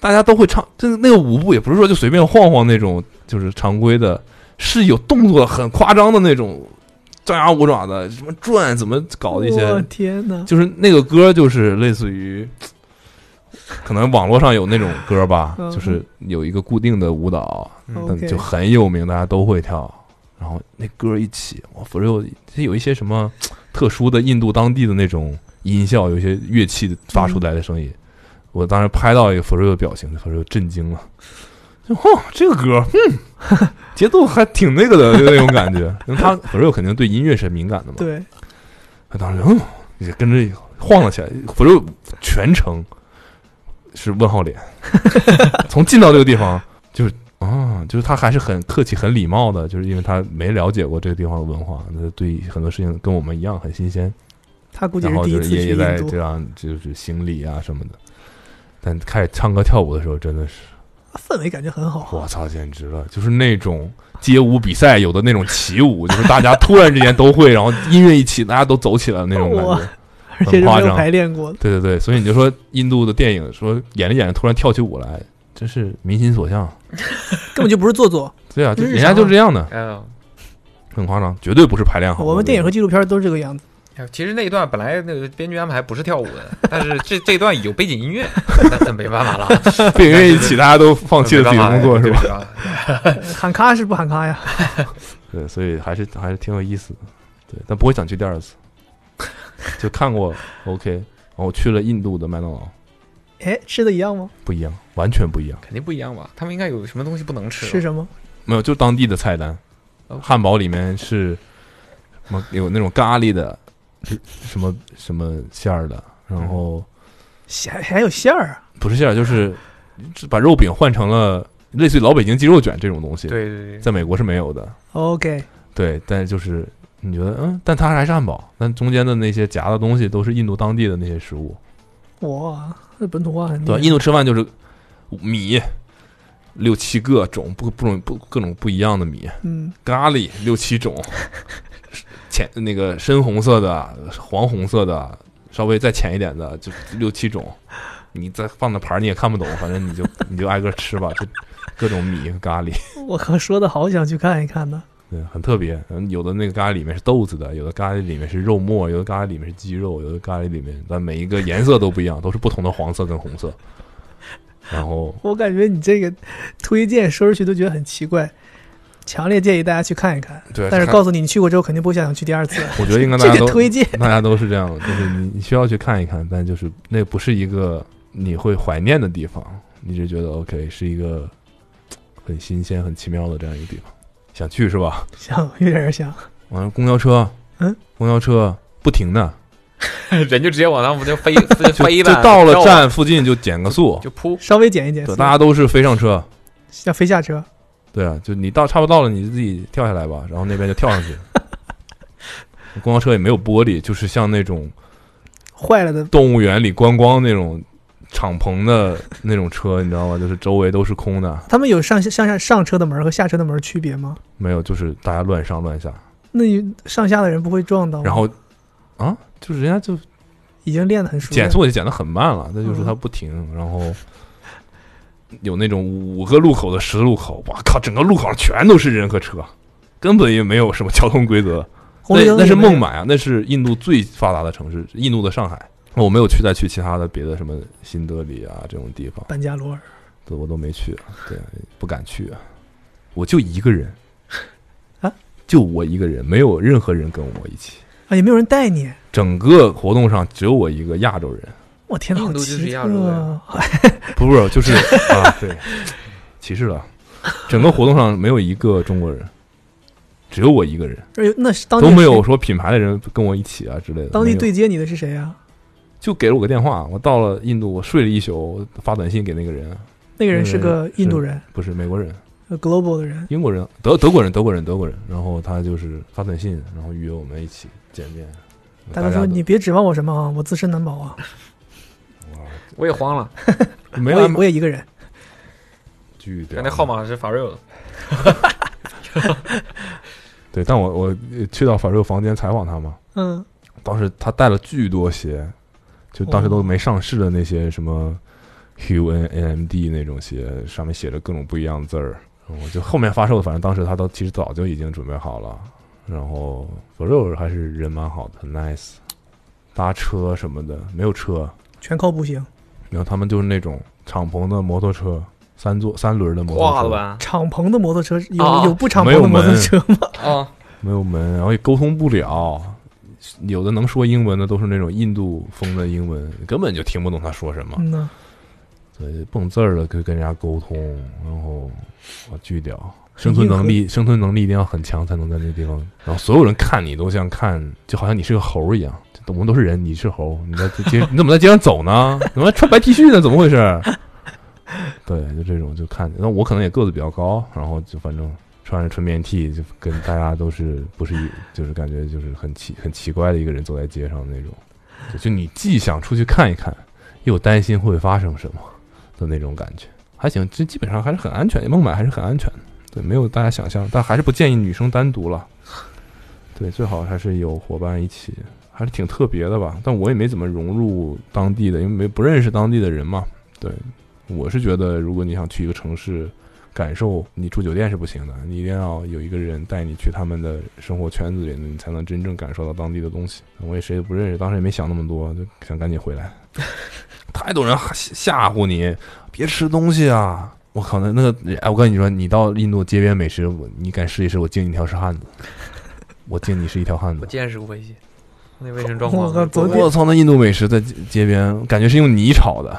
大家都会唱。这那个舞步也不是说就随便晃晃那种，就是常规的，是有动作，很夸张的那种，张牙舞爪的，什么转，怎么搞的一我些，天哪！就是那个歌，就是类似于，可能网络上有那种歌吧，嗯就是有一个固定的舞蹈，嗯就很有名，大家都会跳。然后那歌一起，哇，佛有它有一些什么特殊的印度当地的那种音效，有一些乐器发出来的声音。我当时拍到一个佛瑞的表情，佛瑞震惊了，就嚯，这个歌，嗯，节奏还挺那个的，就那种感觉。因 为他佛瑞肯定对音乐是敏感的嘛，对，他当时嗯，也跟着晃了起来。佛瑞全程是问号脸，从进到这个地方就是啊，就是他还是很客气、很礼貌的，就是因为他没了解过这个地方的文化，那对很多事情跟我们一样很新鲜。他估计然后是第一次去就是也也在印度，这样就是行礼啊什么的。但开始唱歌跳舞的时候，真的是氛围感觉很好。我操，简直了！就是那种街舞比赛有的那种起舞，就是 大家突然之间都会，然后音乐一起，大家都走起来的那种感觉。而且是没有夸张排练过的。对对对，所以你就说印度的电影，说演着演着突然跳起舞来，真是民心所向。根本就不是做作。对啊，就日人家就是这样的，很夸张，绝对不是排练好。我们电影和纪录片都是这个样子。哎其实那一段本来那个编剧安排不是跳舞的，但是这这一段有背景音乐，那那没办法了，背景音乐一起，大家都放弃了自己的工作，是吧？吧？喊卡是不喊卡呀？对，所以还是还是挺有意思的，对，但不会想去第二次。就看过 OK，然后去了印度的麦当劳，哎，吃的一样吗？不一样，完全不一样。肯定不一样吧？他们应该有什么东西不能吃？吃什么？没有，就当地的菜单哦，汉堡里面是什么有那种咖喱的，是 什么什么馅儿的，然后还还有馅儿啊？不是馅儿，就是把肉饼换成了类似于老北京鸡肉卷这种东西，对对对，在美国是没有的。OK，对，但就是你觉得嗯，但它还是汉堡，但中间的那些夹的东西都是印度当地的那些食物。哇，那本土化很厉对。印度吃饭就是米六七个种不不种不各种不一样的米，嗯，咖喱六七种，浅那个深红色的、黄红色的，稍微再浅一点的就六七种。你再放的盘儿你也看不懂，反正你就你就挨个吃吧，就各种米和咖喱，我靠，说的好想去看一看呢。对，很特别。嗯，有的那个咖喱里面是豆子的，有的咖喱里面是肉末，有的咖喱里面是鸡肉，有的咖喱里面，但每一个颜色都不一样，都是不同的黄色跟红色。然后我感觉你这个推荐说出去都觉得很奇怪，强烈建议大家去看一看。对，但是告诉你，你去过之后肯定不会想去第二次。我觉得应该 大家都推荐，大家都是这样的，就是你你需要去看一看，但就是那不是一个你会怀念的地方，你就觉得 OK 是一个很新鲜、很奇妙的这样一个地方，想去是吧？想有点想，完了，公交车，嗯，公交车不停的，人就直接往上不就飞 就飞了，就到了站附近就减个速，就扑。稍微减一减大家都是飞上车，要飞下车，对啊，就你到差不多到了，你就自己跳下来吧，然后那边就跳上去。公交车也没有玻璃，就是像那种坏了的动物园里观光那种敞篷的那种车，你知道吗？就是周围都是空的，他们有上上下上车的门和下车的门区别吗？没有，就是大家乱上乱下。那你上下的人不会撞到吗？然后啊，就是人家就已经练得很熟减速也减得很慢了，那就是他不停，然后有那种五个路口的十字路口，哇靠，整个路口上全都是人和车，根本也没有什么交通规则。那那是孟买啊，那是印度最发达的城市，印度的上海。我没有去再去其他的别的什么新德里啊这种地方，班加罗尔，对我都没去，对，不敢去啊。我就一个人 啊，就我一个人，没有任何人跟我一起。啊，也没有人带你。整个活动上只有我一个亚洲人，我天呐，好印度就是奇亚洲人特啊！不是就是啊，对，歧视了。整个活动上没有一个中国人，只有我一个人，哎呦那是当地都没有说品牌的人跟我一起啊之类的。当地对接你的是谁啊？就给了我个电话，我到了印度，我睡了一宿，发短信给那个人，那个人是嗯个印度人不是美国人，呃，global 的人。英国人，德德国人，德国人，德国人。然后他就是发短信，然后约我们一起见面。大哥说：“大家都你别指望我什么啊，我自身难保啊，我也慌了，我也没有我也一个人。巨屌那号码是法瑞尔的，对，但我我去到法瑞房间采访他嘛，嗯，当时他带了巨多鞋，就当时都没上市的那些什么 Hue N M D 那种鞋，上面写着各种不一样的字儿。我就后面发售的，反正当时他都其实早就已经准备好了。然后 f o r e 还是人蛮好的，很 nice，搭车什么的没有车，全靠步行。然后他们就是那种敞篷的摩托车，三座三轮的摩托车，挂了吧？敞篷的摩托车有、啊有不敞没有篷的摩托门车吗？啊，没有门，然后也沟通不了。有的能说英文的都是那种印度风的英文，根本就听不懂他说什么。嗯呐，对，蹦字儿的可以跟人家沟通，然后哇巨屌，生存能力生存能力一定要很强才能在那地方。然后所有人看你都像看，就好像你是个猴一样。我们都是人，你是猴，你在街 你怎么在街上走呢？怎么还穿白 T 恤呢？怎么回事？对，就这种就看，那我可能也个子比较高，然后就反正穿着纯棉 T，就跟大家都是不是一，就是感觉就是很奇很奇怪的一个人走在街上那种，就就你既想出去看一看，又担心会发生什么的那种感觉，还行，这基本上还是很安全，孟买还是很安全的，对，没有大家想象，但还是不建议女生单独了，对，最好还是有伙伴一起，还是挺特别的吧，但我也没怎么融入当地的，因为没不认识当地的人嘛，对，我是觉得如果你想去一个城市。感受你住酒店是不行的，你一定要有一个人带你去他们的生活圈子里，你才能真正感受到当地的东西。我也谁也不认识，当时也没想那么多，就想赶紧回来。太多人吓唬你，别吃东西啊！我靠，那那个，哎，我跟你说，你到印度街边美食，我你敢试一试，我敬你一条是汉子，我敬你是一条汉子我子。见识过一些，那卫生状况我靠我操，那印度美食在街街边，感觉是用泥炒的。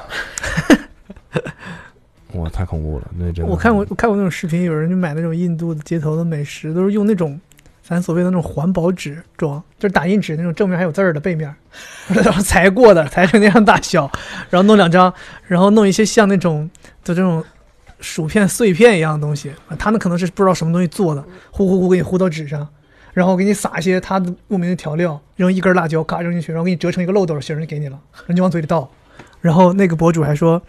哇，太恐怖了！那真的我看过我看过那种视频，有人就买那种印度街头的美食，都是用那种咱所谓的那种环保纸装，就是打印纸那种正面还有字儿的背面，然后裁过的，裁成那样大小，然后弄两张，然后弄一些像那种就这种薯片 碎片一样的东西，他们可能是不知道什么东西做的，呼呼呼给你呼到纸上，然后给你撒一些他的莫名的调料，扔一根辣椒，咔扔进去，然后给你折成一个漏斗形就给你了，然后你往嘴里倒。然后那个博主还说，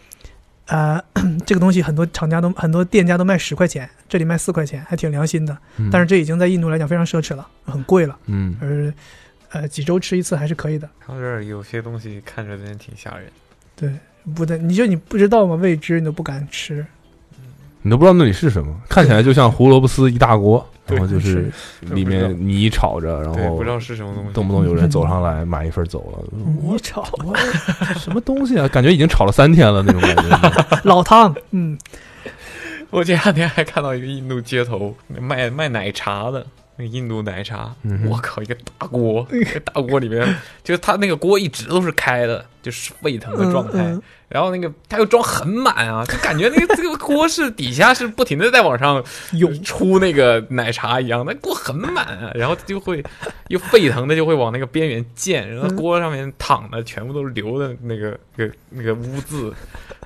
呃，这个东西很多厂家都很多店家都卖十块钱，这里卖四块钱，还挺良心的。嗯但是这已经在印度来讲非常奢侈了，很贵了。嗯，而呃几周吃一次还是可以的。他这儿有些东西看着真的挺吓人。对，不对，你就你不知道吗？未知你都不敢吃。你都不知道那里是什么，看起来就像胡萝卜丝一大锅，然后就是是里面泥炒着，然对，后不知道是什么东西。动不动有人走上来买一份走了，我炒我什么东西啊？感觉已经炒了三天了那种感觉。老汤，嗯，我前两天还看到一个印度街头卖卖奶茶的，那印度奶茶，嗯我靠，一个大锅，一个大锅里面，就是它那个锅一直都是开的，就是沸腾的状态。然后那个他又装很满啊，就感觉那个这个锅是底下是不停的在往上涌。出那个奶茶一样，那锅很满啊，然后就会又沸腾的就会往那个边缘溅，然后嗯锅上面淌的全部都是流的那个那个那个污渍，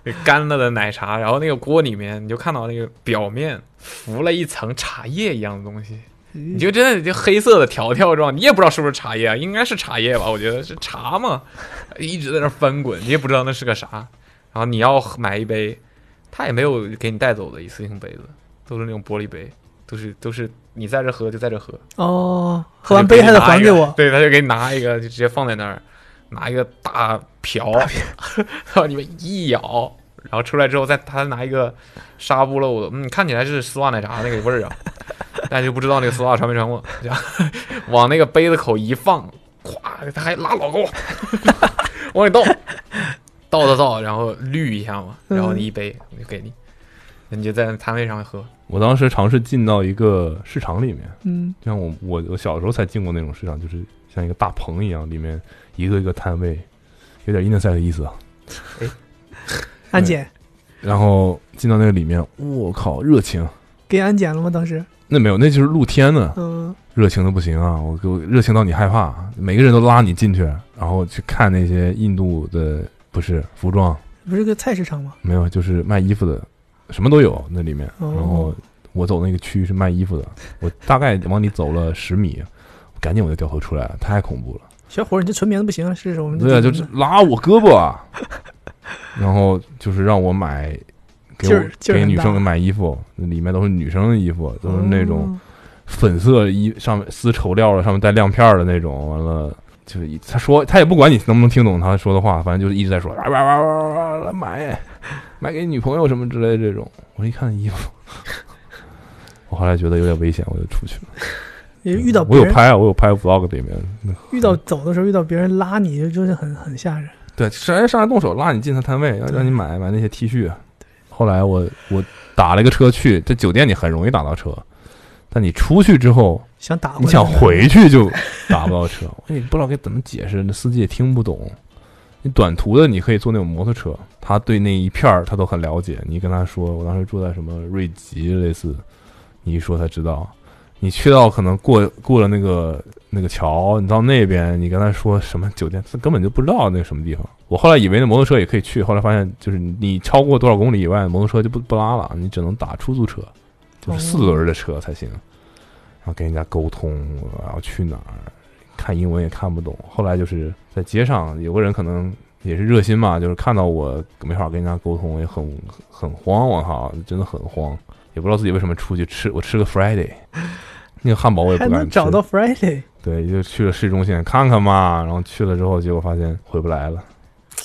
那干了的奶茶，然后那个锅里面你就看到那个表面浮了一层茶叶一样的东西，你就真的就黑色的条条状，你也不知道是不是茶叶啊，应该是茶叶吧？我觉得是茶嘛，一直在那翻滚，你也不知道那是个啥。然后你要买一杯，他也没有给你带走的一次性杯子，都是那种玻璃杯，都是都是你在这喝就在这喝，哦，喝完杯还得还给我，对，他就给你拿一个，就直接放在那儿，拿一个大瓢，往 里面一舀，然后出来之后再他拿一个纱布漏的，嗯，看起来是丝袜奶茶那个味儿啊，但就不知道那个丝袜穿没穿过，这样往那个杯子口一放，咵，他还拉老高，往里倒，倒倒倒，然后滤一下嘛，然后你一杯就给你，你就在摊位上面喝，我当时尝试进到一个市场里面，嗯，像我我我小时候才进过那种市场，就是像一个大棚一样，里面一个一个摊位，有点 inside 的意思啊。安检然后进到那个里面，我靠，热情！给安检了吗？当时，那没有，那就是露天的，嗯，热情的不行啊！我给我热情到你害怕，每个人都拉你进去，然后去看那些印度的不是服装，不是个菜市场吗？没有，就是卖衣服的，什么都有那里面。哦然后我走那个区域是卖衣服的，我大概往里走了十米，赶紧我就掉头出来了，太恐怖了。小伙儿，你这纯棉的不行啊，试试我们对啊，就是拉我胳膊啊，然后就是让我买，给我给女生买衣服，那里面都是女生的衣服，都是那种哦粉色衣，上面丝绸料的，上面带亮片儿的那种。完了，就是一他说他也不管你能不能听懂他说的话，反正就是一直在说哇哇哇哇哇来买买给女朋友什么之类的这种。我一看衣服，我后来觉得有点危险，我就出去了。也遇到我有拍啊，我有拍 vlog 里面。遇到走的时候遇到别人拉你，就就是很很吓人。对，上来上来动手拉你进他摊位，要让你买买那些 T 恤。后来我我打了一个车去，在酒店你很容易打到车，但你出去之后，想打你想回去就打不到车，你不知道该怎么解释，那司机也听不懂。你短途的你可以坐那种摩托车，他对那一片儿他都很了解。你跟他说，我当时住在什么瑞吉类似，你一说他知道。你去到可能过过了那个那个桥，你到那边，你跟他说什么酒店，他根本就不知道那个什么地方。我后来以为那摩托车也可以去，后来发现就是你超过多少公里以外，摩托车就不不拉了，你只能打出租车，就是四轮的车才行。然后跟人家沟通，然后去哪儿，看英文也看不懂。后来就是在街上有个人可能也是热心嘛，就是看到我没法跟人家沟通，也很很慌，我靠，真的很慌，也不知道自己为什么出去吃，我吃个 Friday，那个汉堡我也不敢吃。能找到 Friday，对，就去了市中心看看嘛，然后去了之后，结果发现回不来了。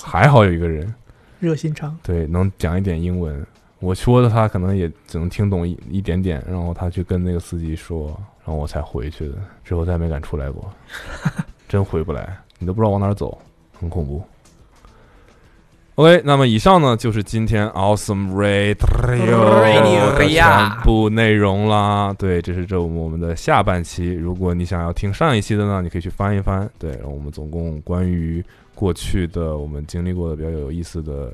还好有一个人，热心肠。对，能讲一点英文。我说的他可能也只能听懂一一点点，然后他去跟那个司机说，然后我才回去的。之后再也没敢出来过，真回不来，你都不知道往哪儿走，很恐怖。OK，那么以上呢就是今天 Awesome Radio Radio 的全部内容啦。对，这是这我们的下半期。如果你想要听上一期的呢，你可以去翻一翻。对，然后我们总共关于过去的我们经历过的比较有意思的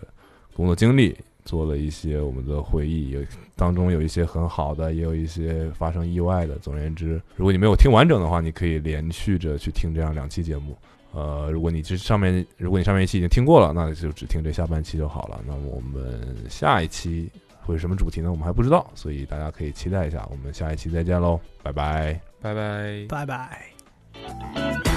工作经历，做了一些我们的回忆，有当中有一些很好的，也有一些发生意外的。总而言之，如果你没有听完整的话，你可以连续着去听这样两期节目。呃，如果你这上面，如果你上面一期已经听过了，那就只听这下半期就好了。那么我们下一期会是什么主题呢？我们还不知道，所以大家可以期待一下。我们下一期再见喽，拜拜。拜拜。拜拜。